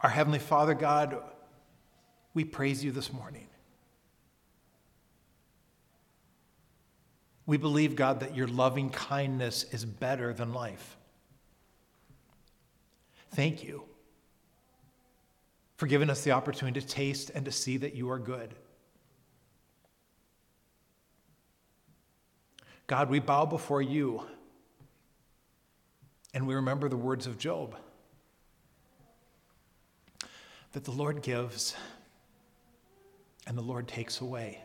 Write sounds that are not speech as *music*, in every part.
Our Heavenly Father, God, we praise you this morning. We believe, God, that your loving kindness is better than life. Thank you for giving us the opportunity to taste and to see that you are good. God, we bow before you and we remember the words of Job that the Lord gives and the Lord takes away.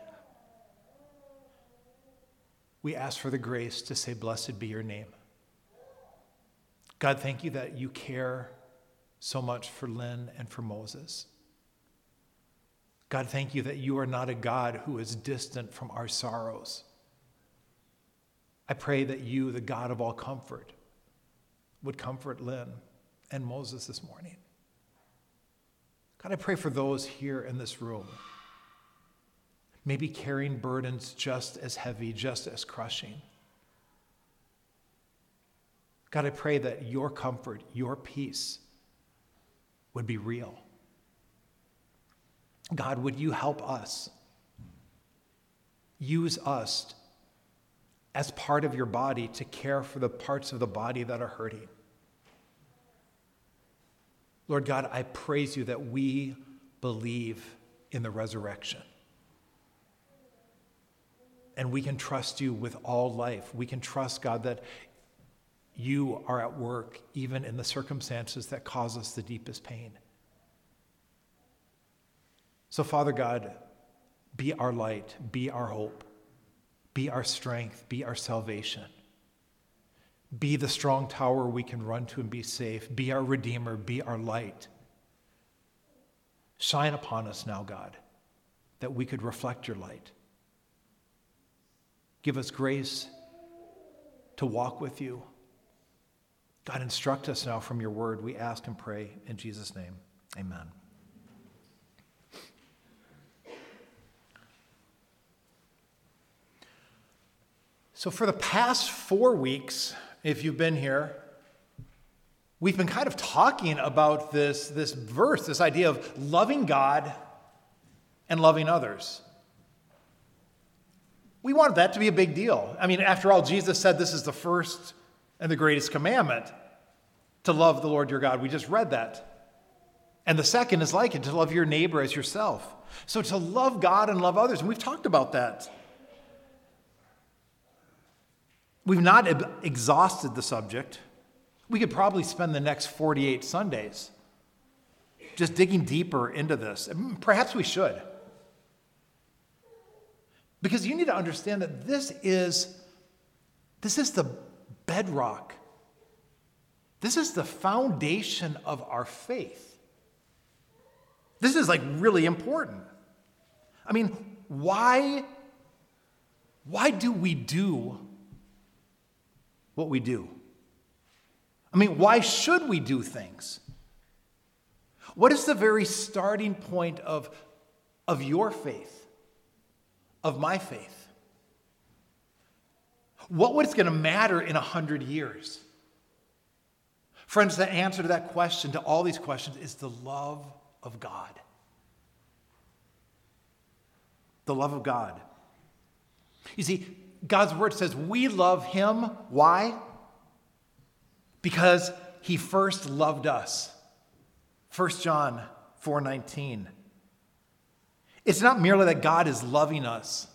We ask for the grace to say, Blessed be your name. God, thank you that you care so much for Lynn and for Moses. God, thank you that you are not a God who is distant from our sorrows. I pray that you, the God of all comfort, would comfort Lynn and Moses this morning. God, I pray for those here in this room, maybe carrying burdens just as heavy, just as crushing. God, I pray that your comfort, your peace would be real. God, would you help us? Use us as part of your body to care for the parts of the body that are hurting. Lord God, I praise you that we believe in the resurrection. And we can trust you with all life. We can trust, God, that you are at work even in the circumstances that cause us the deepest pain. So, Father God, be our light, be our hope, be our strength, be our salvation. Be the strong tower we can run to and be safe. Be our Redeemer. Be our light. Shine upon us now, God, that we could reflect your light. Give us grace to walk with you. God, instruct us now from your word. We ask and pray in Jesus' name. Amen. So, for the past four weeks, if you've been here, we've been kind of talking about this, this verse, this idea of loving God and loving others. We wanted that to be a big deal. I mean, after all, Jesus said this is the first and the greatest commandment to love the Lord your God. We just read that. And the second is like it to love your neighbor as yourself. So to love God and love others, and we've talked about that. We've not exhausted the subject. We could probably spend the next 48 Sundays just digging deeper into this. Perhaps we should. Because you need to understand that this is this is the bedrock. This is the foundation of our faith. This is like really important. I mean, why why do we do what we do? I mean, why should we do things? What is the very starting point of, of your faith, of my faith? What going to matter in a hundred years? Friends, the answer to that question, to all these questions, is the love of God. The love of God. You see, God's word says we love him. Why? Because he first loved us. 1 John 4:19. It's not merely that God is loving us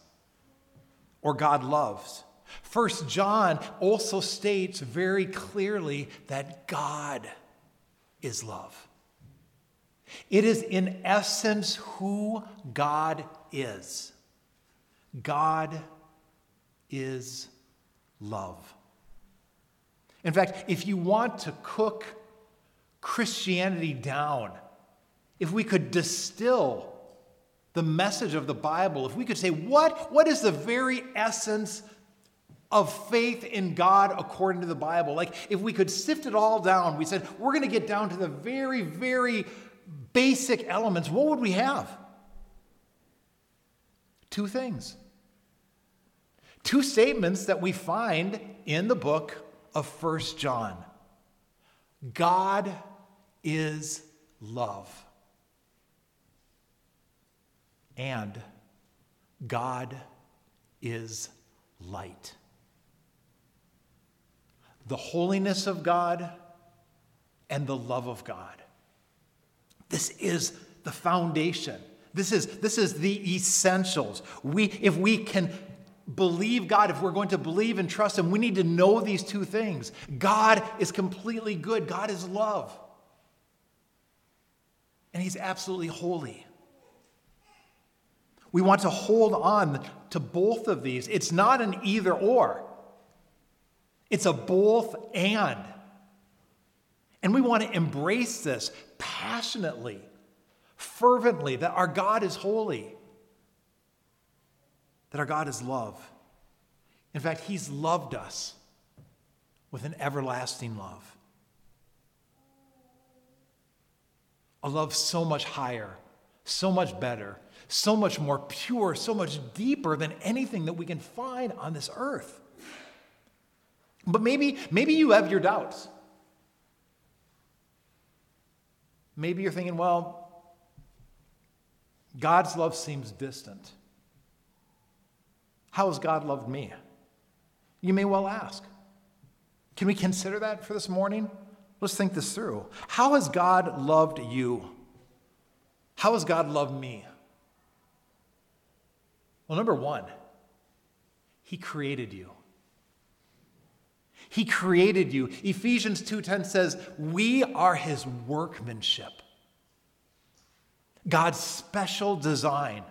or God loves. 1 John also states very clearly that God is love. It is in essence who God is. God is love. In fact, if you want to cook Christianity down, if we could distill the message of the Bible, if we could say, what, what is the very essence of faith in God according to the Bible? Like, if we could sift it all down, we said, we're going to get down to the very, very basic elements, what would we have? Two things Two statements that we find in the book of First John God is love. And God is light. The holiness of God and the love of God. This is the foundation. This is, this is the essentials. We, if we can believe God, if we're going to believe and trust Him, we need to know these two things. God is completely good, God is love. And He's absolutely holy. We want to hold on to both of these. It's not an either or, it's a both and. And we want to embrace this passionately, fervently, that our God is holy, that our God is love. In fact, He's loved us with an everlasting love. A love so much higher, so much better, so much more pure, so much deeper than anything that we can find on this earth. But maybe, maybe you have your doubts. Maybe you're thinking, well, God's love seems distant. How has God loved me? You may well ask. Can we consider that for this morning? Let's think this through. How has God loved you? How has God loved me? Well, number one, He created you. He created you. Ephesians 2:10 says, "We are his workmanship." God's special design.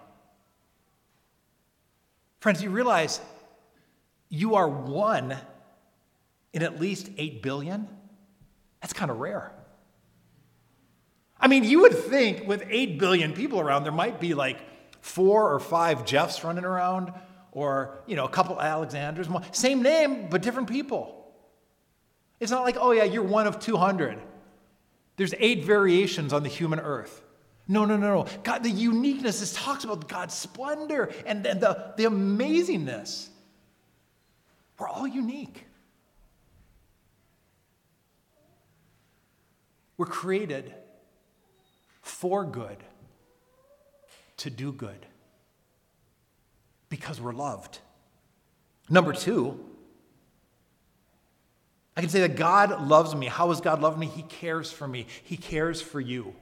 Friends, you realize you are one in at least 8 billion? That's kind of rare. I mean, you would think with 8 billion people around, there might be like four or five Jeffs running around, or, you know, a couple Alexanders. Same name, but different people. It's not like, oh, yeah, you're one of 200. There's eight variations on the human earth. No, no, no, no. God, the uniqueness, this talks about God's splendor and, and the, the amazingness. We're all unique. We're created for good, to do good, because we're loved. Number two, I can say that God loves me. How has God loved me? He cares for me, He cares for you.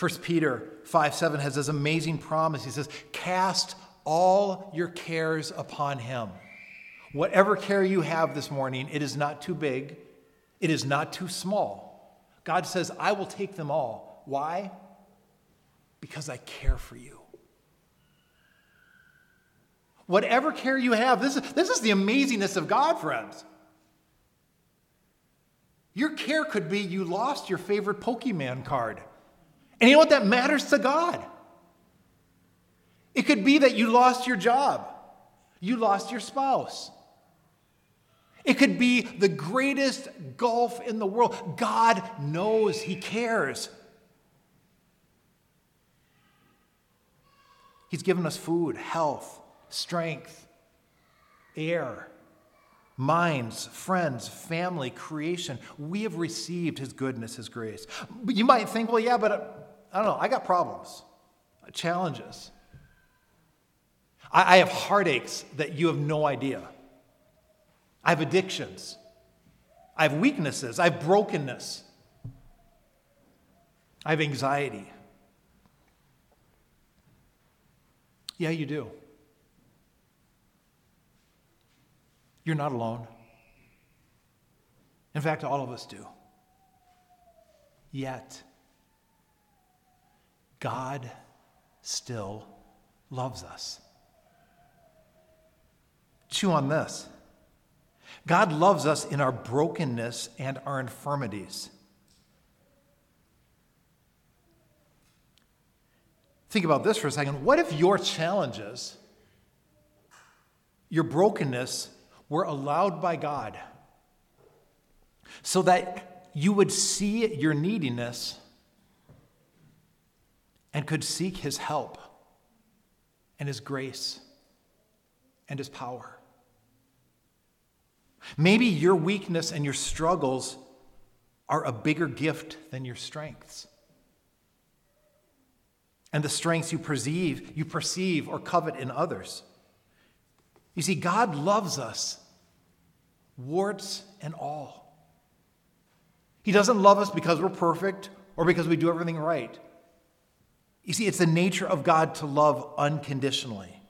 1 Peter 5 7 has this amazing promise. He says, Cast all your cares upon Him. Whatever care you have this morning, it is not too big, it is not too small. God says, I will take them all. Why? Because I care for you. Whatever care you have, this is, this is the amazingness of God, friends. Your care could be you lost your favorite Pokemon card. And you know what? That matters to God. It could be that you lost your job, you lost your spouse. It could be the greatest gulf in the world. God knows, He cares. He's given us food, health, strength, air, minds, friends, family, creation. We have received his goodness, his grace. You might think, well, yeah, but I don't know, I got problems, challenges. I, I have heartaches that you have no idea. I have addictions. I have weaknesses. I have brokenness. I have anxiety. Yeah, you do. You're not alone. In fact, all of us do. Yet, God still loves us. Chew on this. God loves us in our brokenness and our infirmities. Think about this for a second. What if your challenges, your brokenness, were allowed by God so that you would see your neediness and could seek his help and his grace and his power. Maybe your weakness and your struggles are a bigger gift than your strengths. And the strengths you perceive, you perceive or covet in others. You see, God loves us, warts and all. He doesn't love us because we're perfect or because we do everything right. You see, it's the nature of God to love unconditionally.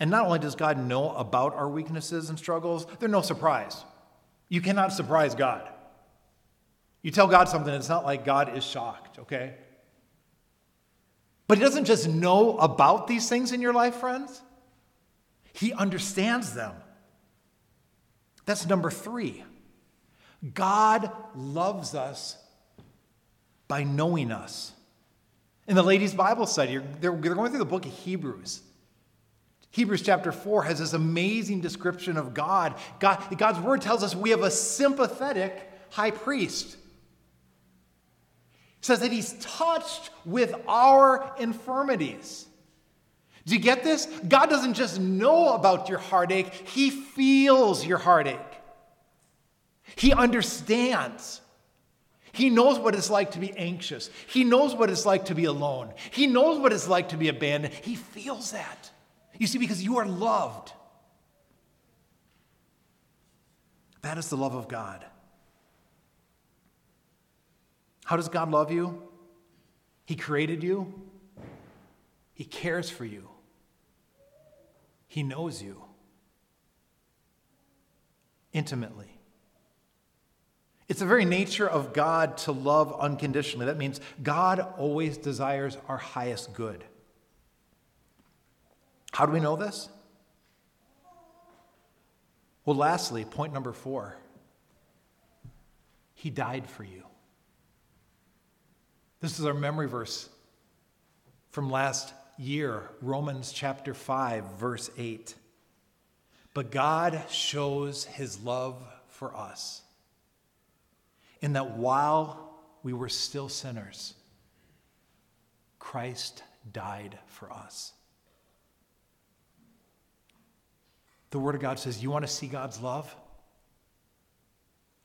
And not only does God know about our weaknesses and struggles, they're no surprise. You cannot surprise God. You tell God something, it's not like God is shocked, okay? But He doesn't just know about these things in your life, friends, He understands them. That's number three. God loves us by knowing us. In the ladies' Bible study, they're going through the book of Hebrews. Hebrews chapter 4 has this amazing description of God. God. God's word tells us we have a sympathetic high priest. It says that he's touched with our infirmities. Do you get this? God doesn't just know about your heartache, he feels your heartache. He understands. He knows what it's like to be anxious. He knows what it's like to be alone. He knows what it's like to be abandoned. He feels that. You see, because you are loved. That is the love of God. How does God love you? He created you, He cares for you, He knows you intimately. It's the very nature of God to love unconditionally. That means God always desires our highest good. How do we know this? Well, lastly, point number four He died for you. This is our memory verse from last year, Romans chapter 5, verse 8. But God shows his love for us in that while we were still sinners, Christ died for us. The Word of God says, You want to see God's love?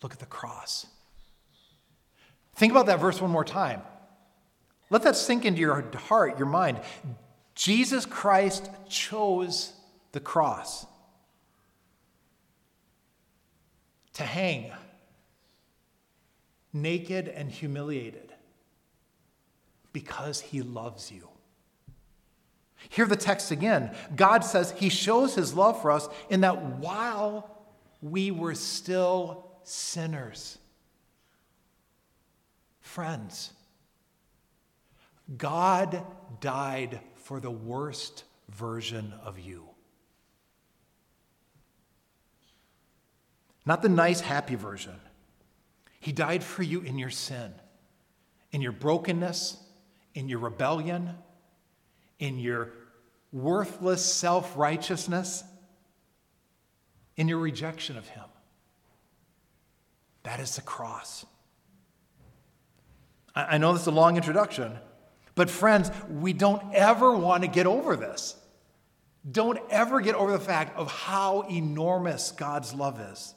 Look at the cross. Think about that verse one more time. Let that sink into your heart, your mind. Jesus Christ chose the cross to hang naked and humiliated because he loves you. Hear the text again. God says he shows his love for us in that while we were still sinners, friends, God died for the worst version of you. Not the nice, happy version. He died for you in your sin, in your brokenness, in your rebellion, in your worthless self righteousness, in your rejection of Him. That is the cross. I know this is a long introduction, but friends, we don't ever want to get over this. Don't ever get over the fact of how enormous God's love is.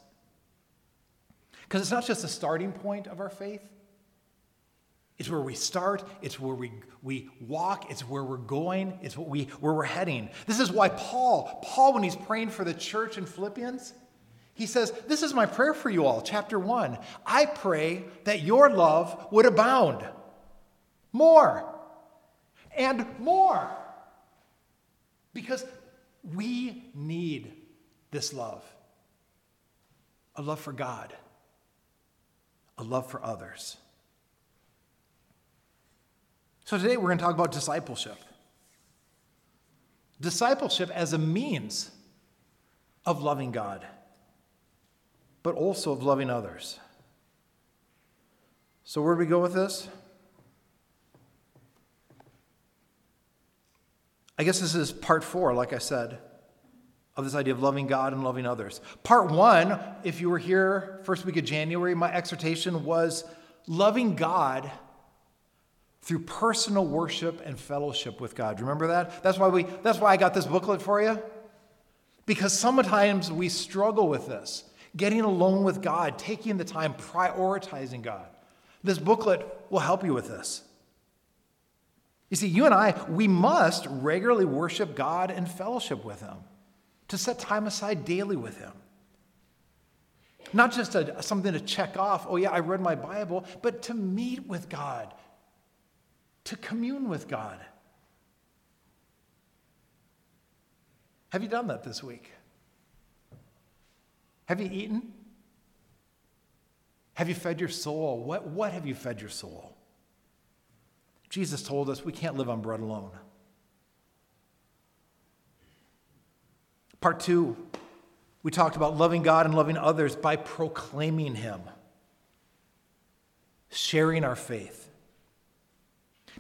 Because it's not just the starting point of our faith, it's where we start, it's where we, we walk, it's where we're going, it's what we, where we're heading. This is why Paul, Paul, when he's praying for the church in Philippians, he says, This is my prayer for you all, chapter one. I pray that your love would abound more and more. Because we need this love a love for God, a love for others. So today we're going to talk about discipleship. Discipleship as a means of loving God, but also of loving others. So, where do we go with this? I guess this is part four, like I said, of this idea of loving God and loving others. Part one, if you were here first week of January, my exhortation was loving God through personal worship and fellowship with God. Remember that? That's why we that's why I got this booklet for you. Because sometimes we struggle with this. getting alone with God, taking the time, prioritizing God. This booklet will help you with this. You see, you and I, we must regularly worship God and fellowship with Him, to set time aside daily with Him. Not just a, something to check off, oh, yeah, I read my Bible, but to meet with God, to commune with God. Have you done that this week? Have you eaten? Have you fed your soul? What, what have you fed your soul? Jesus told us we can't live on bread alone. Part two, we talked about loving God and loving others by proclaiming Him, sharing our faith.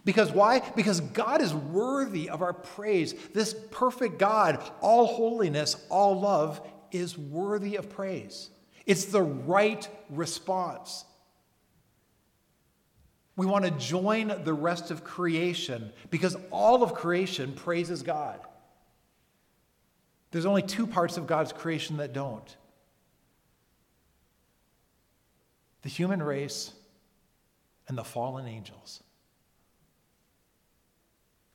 Because why? Because God is worthy of our praise. This perfect God, all holiness, all love, is worthy of praise. It's the right response. We want to join the rest of creation because all of creation praises God. There's only two parts of God's creation that don't the human race and the fallen angels.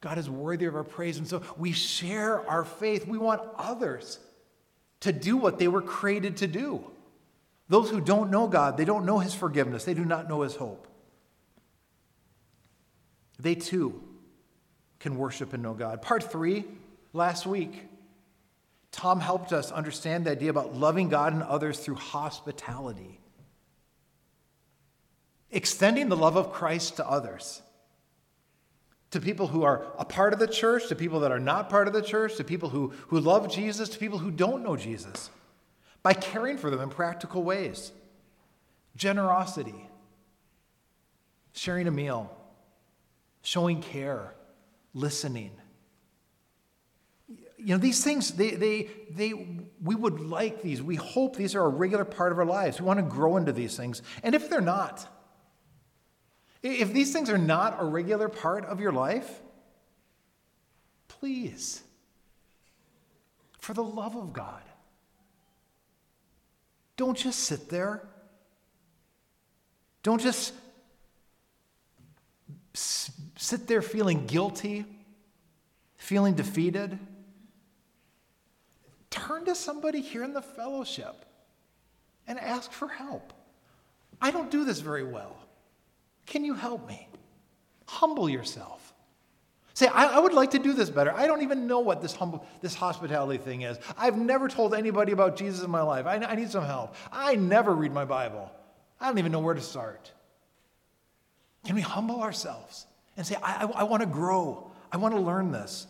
God is worthy of our praise. And so we share our faith. We want others to do what they were created to do. Those who don't know God, they don't know His forgiveness, they do not know His hope. They too can worship and know God. Part three, last week, Tom helped us understand the idea about loving God and others through hospitality, extending the love of Christ to others. To people who are a part of the church, to people that are not part of the church, to people who, who love Jesus, to people who don't know Jesus, by caring for them in practical ways. Generosity, sharing a meal, showing care, listening. You know, these things, they, they, they, we would like these. We hope these are a regular part of our lives. We want to grow into these things. And if they're not, if these things are not a regular part of your life, please, for the love of God, don't just sit there. Don't just sit there feeling guilty, feeling defeated. Turn to somebody here in the fellowship and ask for help. I don't do this very well. Can you help me? Humble yourself. Say, I, I, would like to do this better. I don't even know what this humble, this hospitality thing is. I've never told anybody about Jesus in my life. I, I need some help. I never read my Bible. I don't even know where to start. Can we humble ourselves and say, I, I, I want to grow. I want to learn this.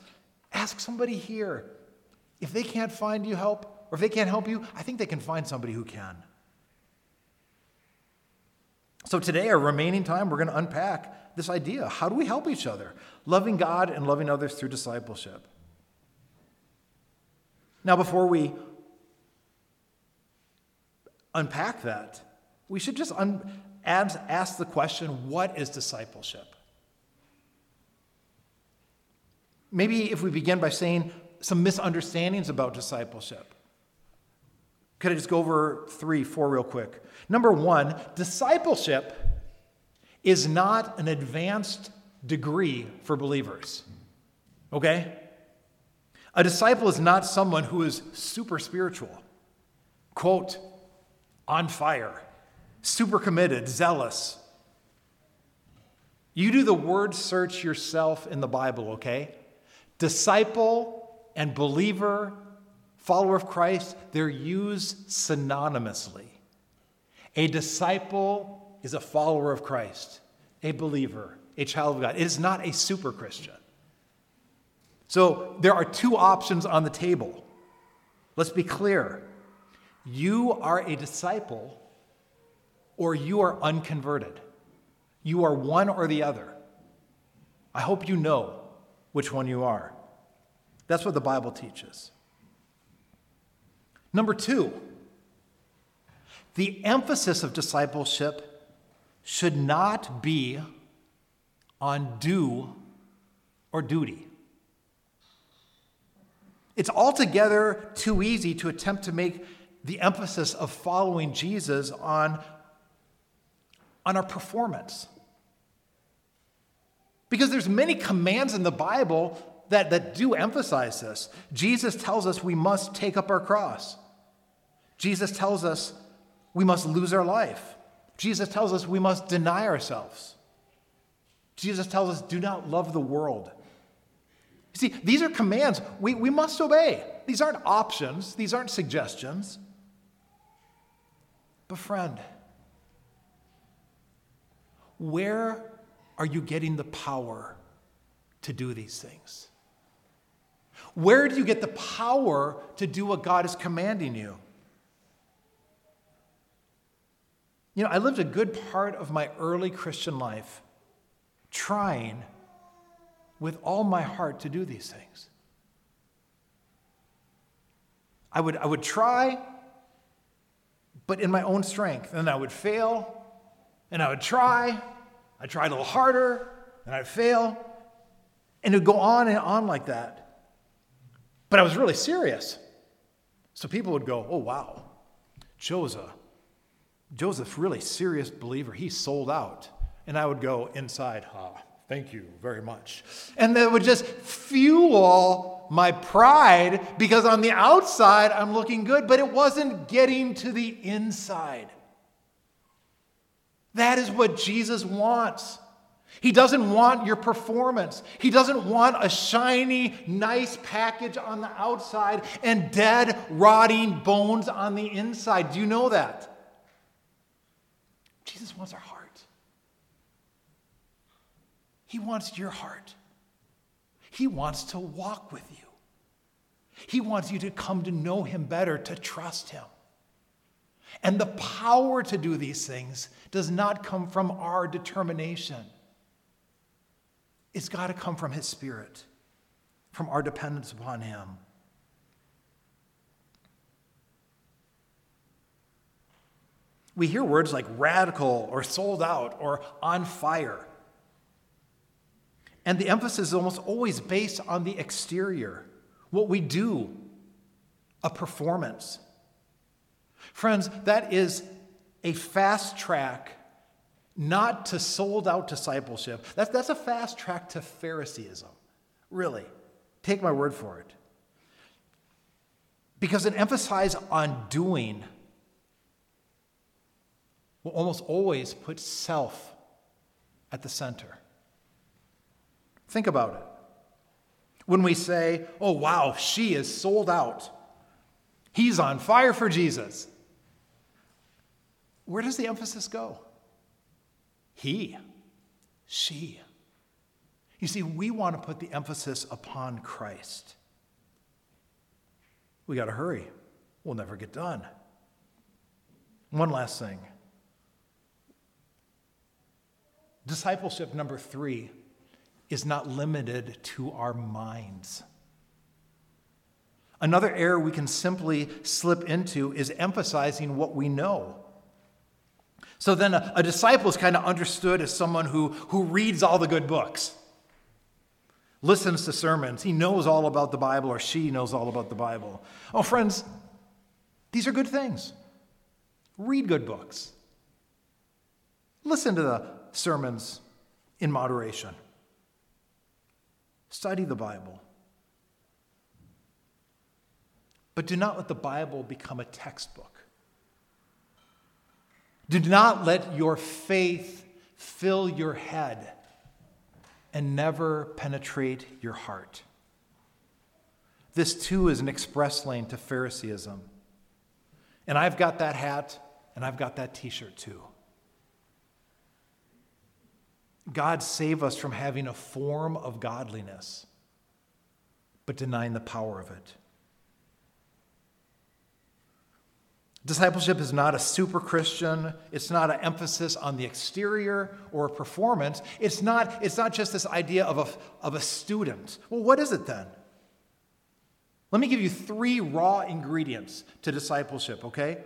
Ask somebody here. If they can't find you help, or if they can't help you, I think they can find somebody who can. So today, our remaining time, we're going to unpack this idea. How do we help each other? Loving God and loving others through discipleship. Now, before we unpack that, we should just un- ask the question what is discipleship? Maybe if we begin by saying some misunderstandings about discipleship. Could I just go over three, four real quick? Number one, discipleship is not an advanced degree for believers. Okay? A disciple is not someone who is super spiritual, quote, on fire, super committed, zealous. You do the word search yourself in the Bible, okay? Disciple and believer, follower of Christ, they're used synonymously. A disciple is a follower of Christ, a believer, a child of God. It is not a super Christian. So there are two options on the table. Let's be clear. You are a disciple or you are unconverted. You are one or the other. I hope you know which one you are. That's what the Bible teaches. Number two, the emphasis of discipleship should not be on do or duty. It's altogether too easy to attempt to make the emphasis of following Jesus on, on our performance. Because there's many commands in the Bible that, that do emphasize this. Jesus tells us we must take up our cross. Jesus tells us we must lose our life. Jesus tells us we must deny ourselves. Jesus tells us do not love the world. You see, these are commands we, we must obey. These aren't options, these aren't suggestions. But, friend, where are you getting the power to do these things? Where do you get the power to do what God is commanding you? You know, I lived a good part of my early Christian life trying with all my heart to do these things. I would, I would try, but in my own strength. And I would fail, and I would try. I'd try a little harder, and I'd fail. And it would go on and on like that. But I was really serious. So people would go, oh, wow, Joseph, Joseph, really serious believer. He sold out. And I would go inside, ah, thank you very much. And that would just fuel my pride because on the outside I'm looking good, but it wasn't getting to the inside. That is what Jesus wants. He doesn't want your performance. He doesn't want a shiny, nice package on the outside and dead, rotting bones on the inside. Do you know that? Jesus wants our heart. He wants your heart. He wants to walk with you. He wants you to come to know Him better, to trust Him. And the power to do these things does not come from our determination. It's got to come from His Spirit, from our dependence upon Him. We hear words like radical or sold out or on fire. And the emphasis is almost always based on the exterior, what we do, a performance. Friends, that is a fast track not to sold out discipleship. That's, that's a fast track to Phariseeism, really. Take my word for it. Because an emphasis on doing will almost always put self at the center. Think about it. When we say, oh, wow, she is sold out, he's on fire for Jesus, where does the emphasis go? He, she. You see, we want to put the emphasis upon Christ. We got to hurry. We'll never get done. One last thing. Discipleship number three is not limited to our minds. Another error we can simply slip into is emphasizing what we know. So then a, a disciple is kind of understood as someone who, who reads all the good books, listens to sermons, he knows all about the Bible, or she knows all about the Bible. Oh, friends, these are good things. Read good books. Listen to the sermons in moderation. Study the Bible. But do not let the Bible become a textbook. Do not let your faith fill your head and never penetrate your heart. This too is an express lane to Phariseeism. And I've got that hat and I've got that t shirt too. God save us from having a form of godliness, but denying the power of it. Discipleship is not a super Christian. It's not an emphasis on the exterior or performance. It's not, it's not just this idea of a, of a student. Well, what is it then? Let me give you three raw ingredients to discipleship, okay?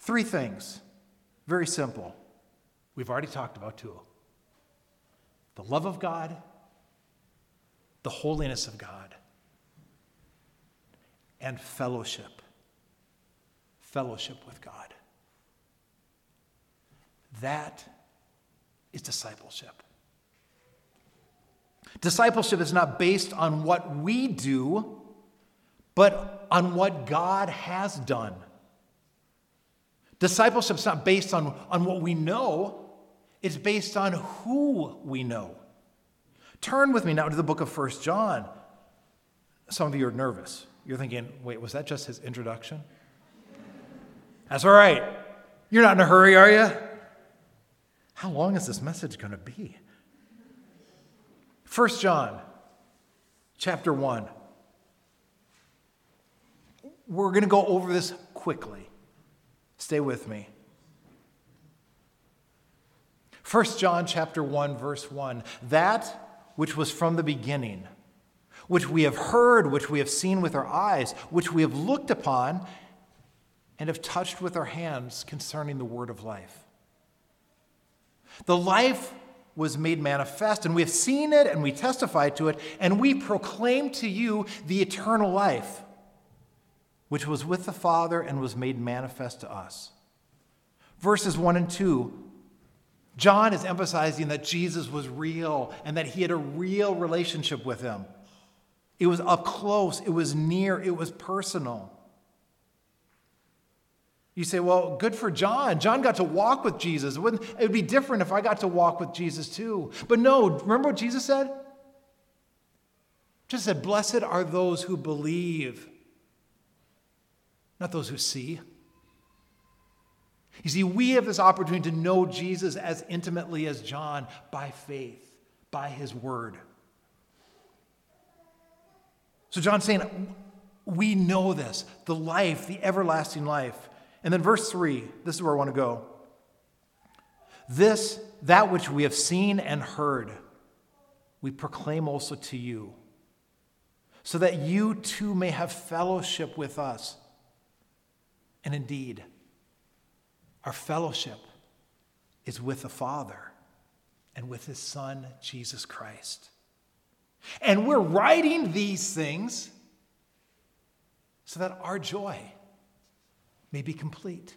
Three things. Very simple. We've already talked about two the love of God, the holiness of God, and fellowship fellowship with God. That is discipleship. Discipleship is not based on what we do, but on what God has done. Discipleship is not based on, on what we know, it's based on who we know. Turn with me now to the book of First John. Some of you are nervous. You're thinking, wait, was that just his introduction? That's all right. You're not in a hurry, are you? How long is this message going to be? First John chapter 1. We're going to go over this quickly. Stay with me. 1 John chapter 1 verse 1 that which was from the beginning which we have heard which we have seen with our eyes which we have looked upon and have touched with our hands concerning the word of life the life was made manifest and we have seen it and we testify to it and we proclaim to you the eternal life which was with the Father and was made manifest to us. Verses 1 and 2, John is emphasizing that Jesus was real and that he had a real relationship with him. It was up close, it was near, it was personal. You say, well, good for John. John got to walk with Jesus. It, wouldn't, it would be different if I got to walk with Jesus too. But no, remember what Jesus said? Just said, Blessed are those who believe not those who see. You see, we have this opportunity to know Jesus as intimately as John by faith, by his word. So John's saying, we know this, the life, the everlasting life. And then verse 3, this is where I want to go. This, that which we have seen and heard, we proclaim also to you, so that you too may have fellowship with us. And indeed, our fellowship is with the Father and with His Son, Jesus Christ. And we're writing these things so that our joy may be complete.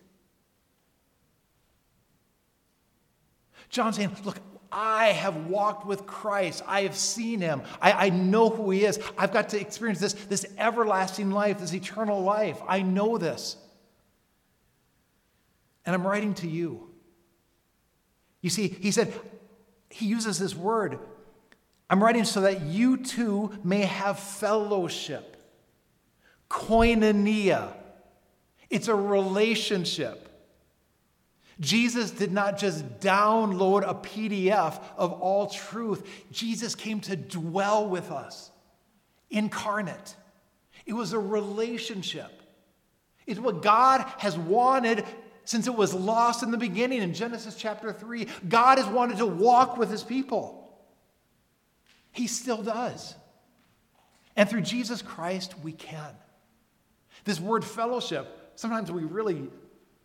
John saying, Look, I have walked with Christ. I have seen him. I, I, know who he is. I've got to experience this, this everlasting life, this eternal life. I know this. And I'm writing to you. You see, he said, he uses this word. I'm writing so that you too may have fellowship. Koinonia. It's a relationship. Jesus did not just download a PDF of all truth, Jesus came to dwell with us, incarnate. It was a relationship. It's what God has wanted since it was lost in the beginning in Genesis chapter 3. God has wanted to walk with his people. He still does. And through Jesus Christ, we can. This word fellowship, sometimes we really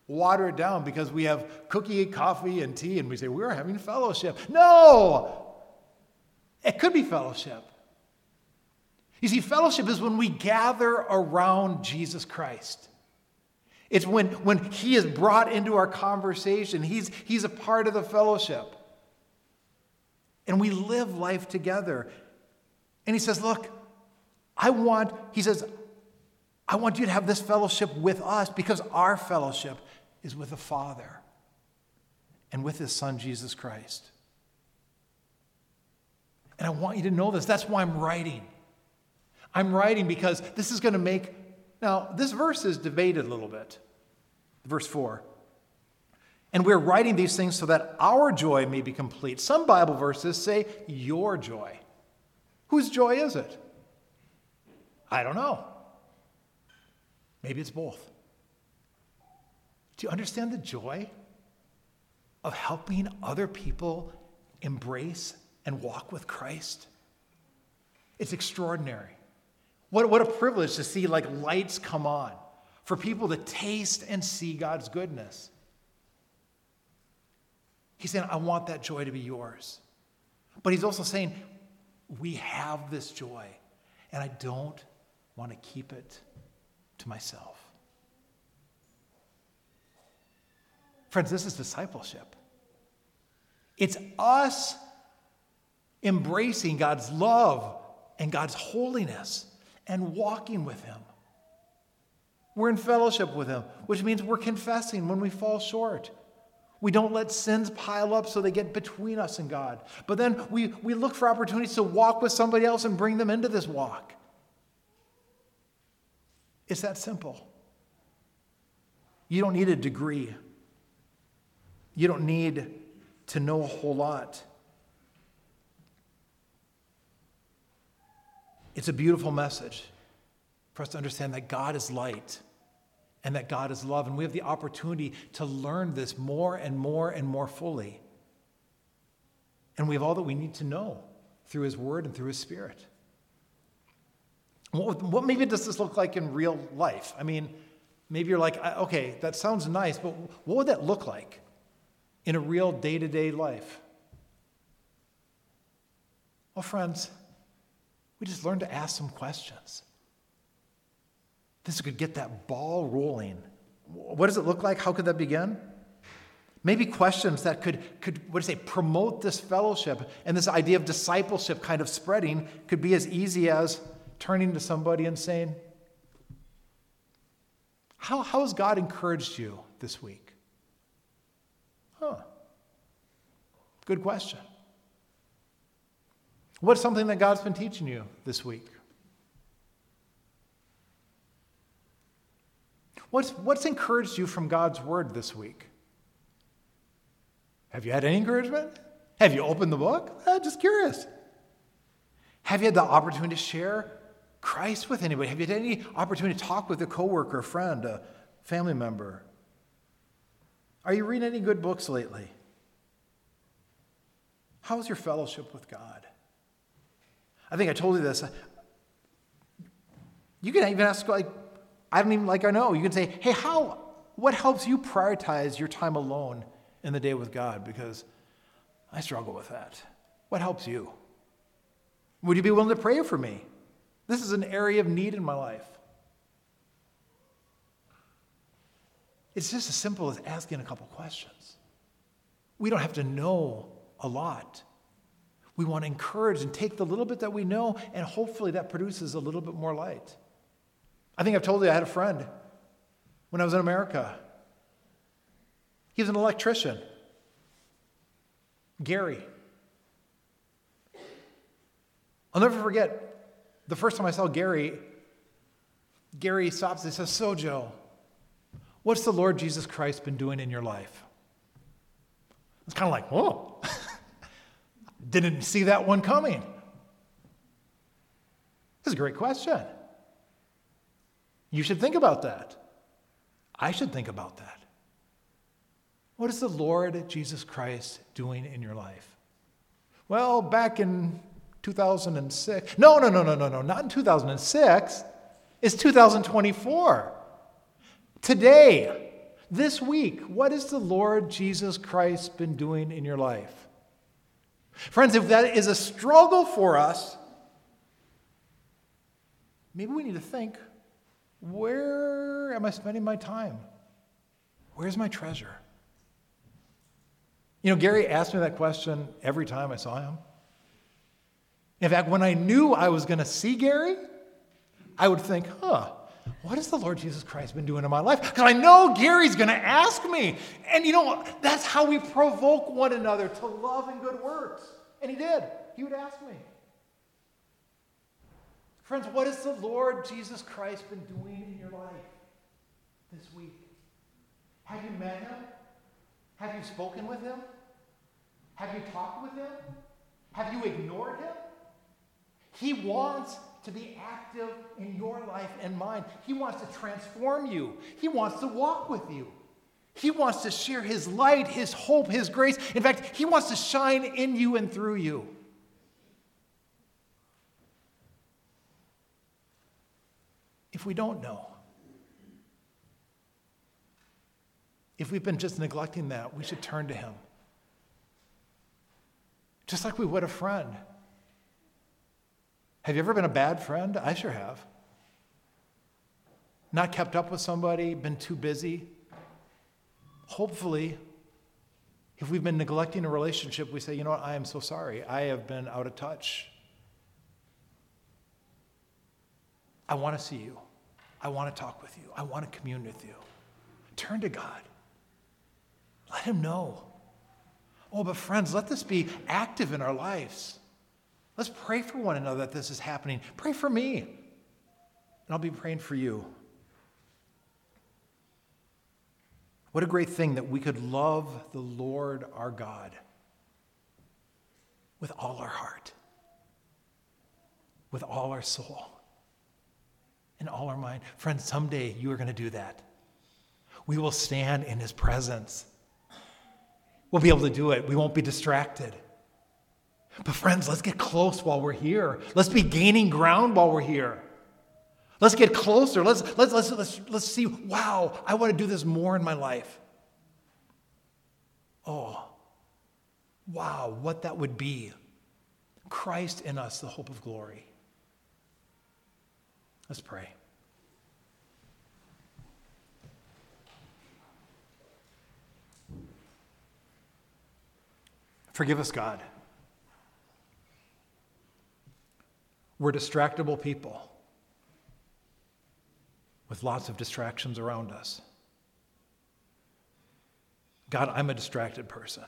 water it down because we have cookie, coffee, and tea, and we say, We're having fellowship. No! It could be fellowship. You see, fellowship is when we gather around Jesus Christ. It's when, when He is brought into our conversation, he's, he's a part of the fellowship. And we live life together. And He says, Look, I want, He says, I want you to have this fellowship with us because our fellowship is with the Father and with His Son, Jesus Christ. And I want you to know this. That's why I'm writing. I'm writing because this is going to make now, this verse is debated a little bit. Verse 4. And we're writing these things so that our joy may be complete. Some Bible verses say your joy. Whose joy is it? I don't know. Maybe it's both. Do you understand the joy of helping other people embrace and walk with Christ? It's extraordinary. What, what a privilege to see like lights come on, for people to taste and see God's goodness. He's saying, I want that joy to be yours. But he's also saying, we have this joy, and I don't want to keep it to myself. Friends, this is discipleship. It's us embracing God's love and God's holiness and walking with Him. We're in fellowship with Him, which means we're confessing when we fall short. We don't let sins pile up so they get between us and God. But then we, we look for opportunities to walk with somebody else and bring them into this walk. It's that simple. You don't need a degree, you don't need to know a whole lot. It's a beautiful message for us to understand that God is light and that God is love. And we have the opportunity to learn this more and more and more fully. And we have all that we need to know through His Word and through His Spirit. What, what maybe does this look like in real life? I mean, maybe you're like, okay, that sounds nice, but what would that look like in a real day to day life? Well, friends, we just learn to ask some questions. This could get that ball rolling. What does it look like? How could that begin? Maybe questions that could, could what do you say, promote this fellowship and this idea of discipleship kind of spreading could be as easy as turning to somebody and saying, How, how has God encouraged you this week? Huh. Good question. What's something that God's been teaching you this week? What's, what's encouraged you from God's word this week? Have you had any encouragement? Have you opened the book? Uh, just curious. Have you had the opportunity to share Christ with anybody? Have you had any opportunity to talk with a coworker, a friend, a family member? Are you reading any good books lately? How is your fellowship with God? I think I told you this. You can even ask, like, I don't even like I know. You can say, hey, how, what helps you prioritize your time alone in the day with God? Because I struggle with that. What helps you? Would you be willing to pray for me? This is an area of need in my life. It's just as simple as asking a couple questions. We don't have to know a lot. We want to encourage and take the little bit that we know, and hopefully that produces a little bit more light. I think I've told you I had a friend when I was in America. He was an electrician, Gary. I'll never forget the first time I saw Gary. Gary stops and says, So, Joe, what's the Lord Jesus Christ been doing in your life? It's kind of like, whoa, *laughs* didn't see that one coming. This is a great question. You should think about that. I should think about that. What is the Lord Jesus Christ doing in your life? Well, back in 2006. No, no, no, no, no, no, not in 2006. It's 2024. Today, this week, what has the Lord Jesus Christ been doing in your life? Friends, if that is a struggle for us, maybe we need to think where am I spending my time? Where's my treasure? You know, Gary asked me that question every time I saw him. In fact, when I knew I was going to see Gary, I would think, huh, what has the Lord Jesus Christ been doing in my life? Because I know Gary's going to ask me. And you know, that's how we provoke one another to love and good works. And he did. He would ask me. Friends, what has the Lord Jesus Christ been doing in your life this week? Have you met him? Have you spoken with him? Have you talked with him? Have you ignored him? He wants to be active in your life and mine. He wants to transform you. He wants to walk with you. He wants to share his light, his hope, his grace. In fact, he wants to shine in you and through you. if we don't know? If we've been just neglecting that, we should turn to Him. Just like we would a friend. Have you ever been a bad friend? I sure have. Not kept up with somebody, been too busy, hopefully, if we've been neglecting a relationship, we say, you know what, I am so sorry. I have been out of touch. I want to see you. I want to talk with you. I want to commune with you. Turn to God. Let Him know. Oh, but friends, let this be active in our lives. Let's pray for one another that this is happening. Pray for me, and I'll be praying for you. What a great thing that we could love the Lord our God with all our heart, with all our soul, and all our mind. Friends, someday you are going to do that. We will stand in his presence. We'll be able to do it. We won't be distracted. But, friends, let's get close while we're here. Let's be gaining ground while we're here. Let's get closer. Let's, let's, let's, let's, let's see, wow, I want to do this more in my life. Oh, wow, what that would be. Christ in us, the hope of glory. Let's pray. Forgive us, God. We're distractible people with lots of distractions around us. God, I'm a distracted person.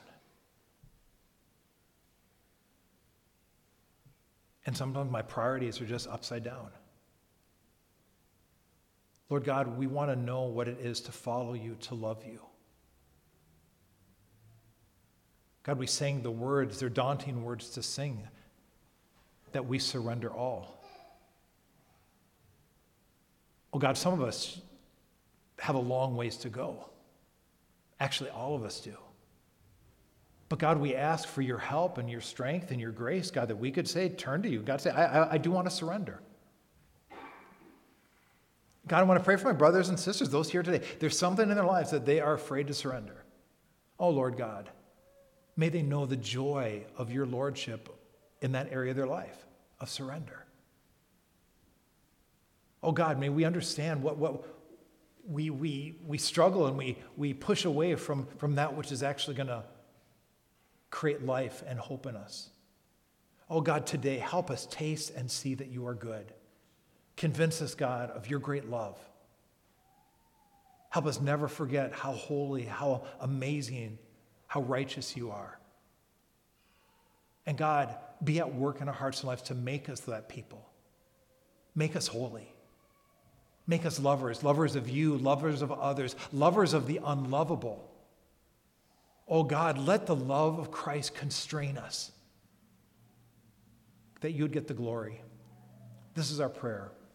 And sometimes my priorities are just upside down. Lord God, we want to know what it is to follow you, to love you. God, we sang the words, they're daunting words to sing, that we surrender all. Oh God, some of us have a long ways to go. Actually, all of us do. But God, we ask for your help and your strength and your grace, God, that we could say, turn to you. God, say, I, I, I do want to surrender. God, I want to pray for my brothers and sisters, those here today. There's something in their lives that they are afraid to surrender. Oh, Lord God, may they know the joy of your lordship in that area of their life of surrender. Oh, God, may we understand what, what we, we, we struggle and we, we push away from, from that which is actually going to create life and hope in us. Oh, God, today, help us taste and see that you are good. Convince us, God, of your great love. Help us never forget how holy, how amazing, how righteous you are. And God, be at work in our hearts and lives to make us that people. Make us holy. Make us lovers, lovers of you, lovers of others, lovers of the unlovable. Oh God, let the love of Christ constrain us that you'd get the glory. This is our prayer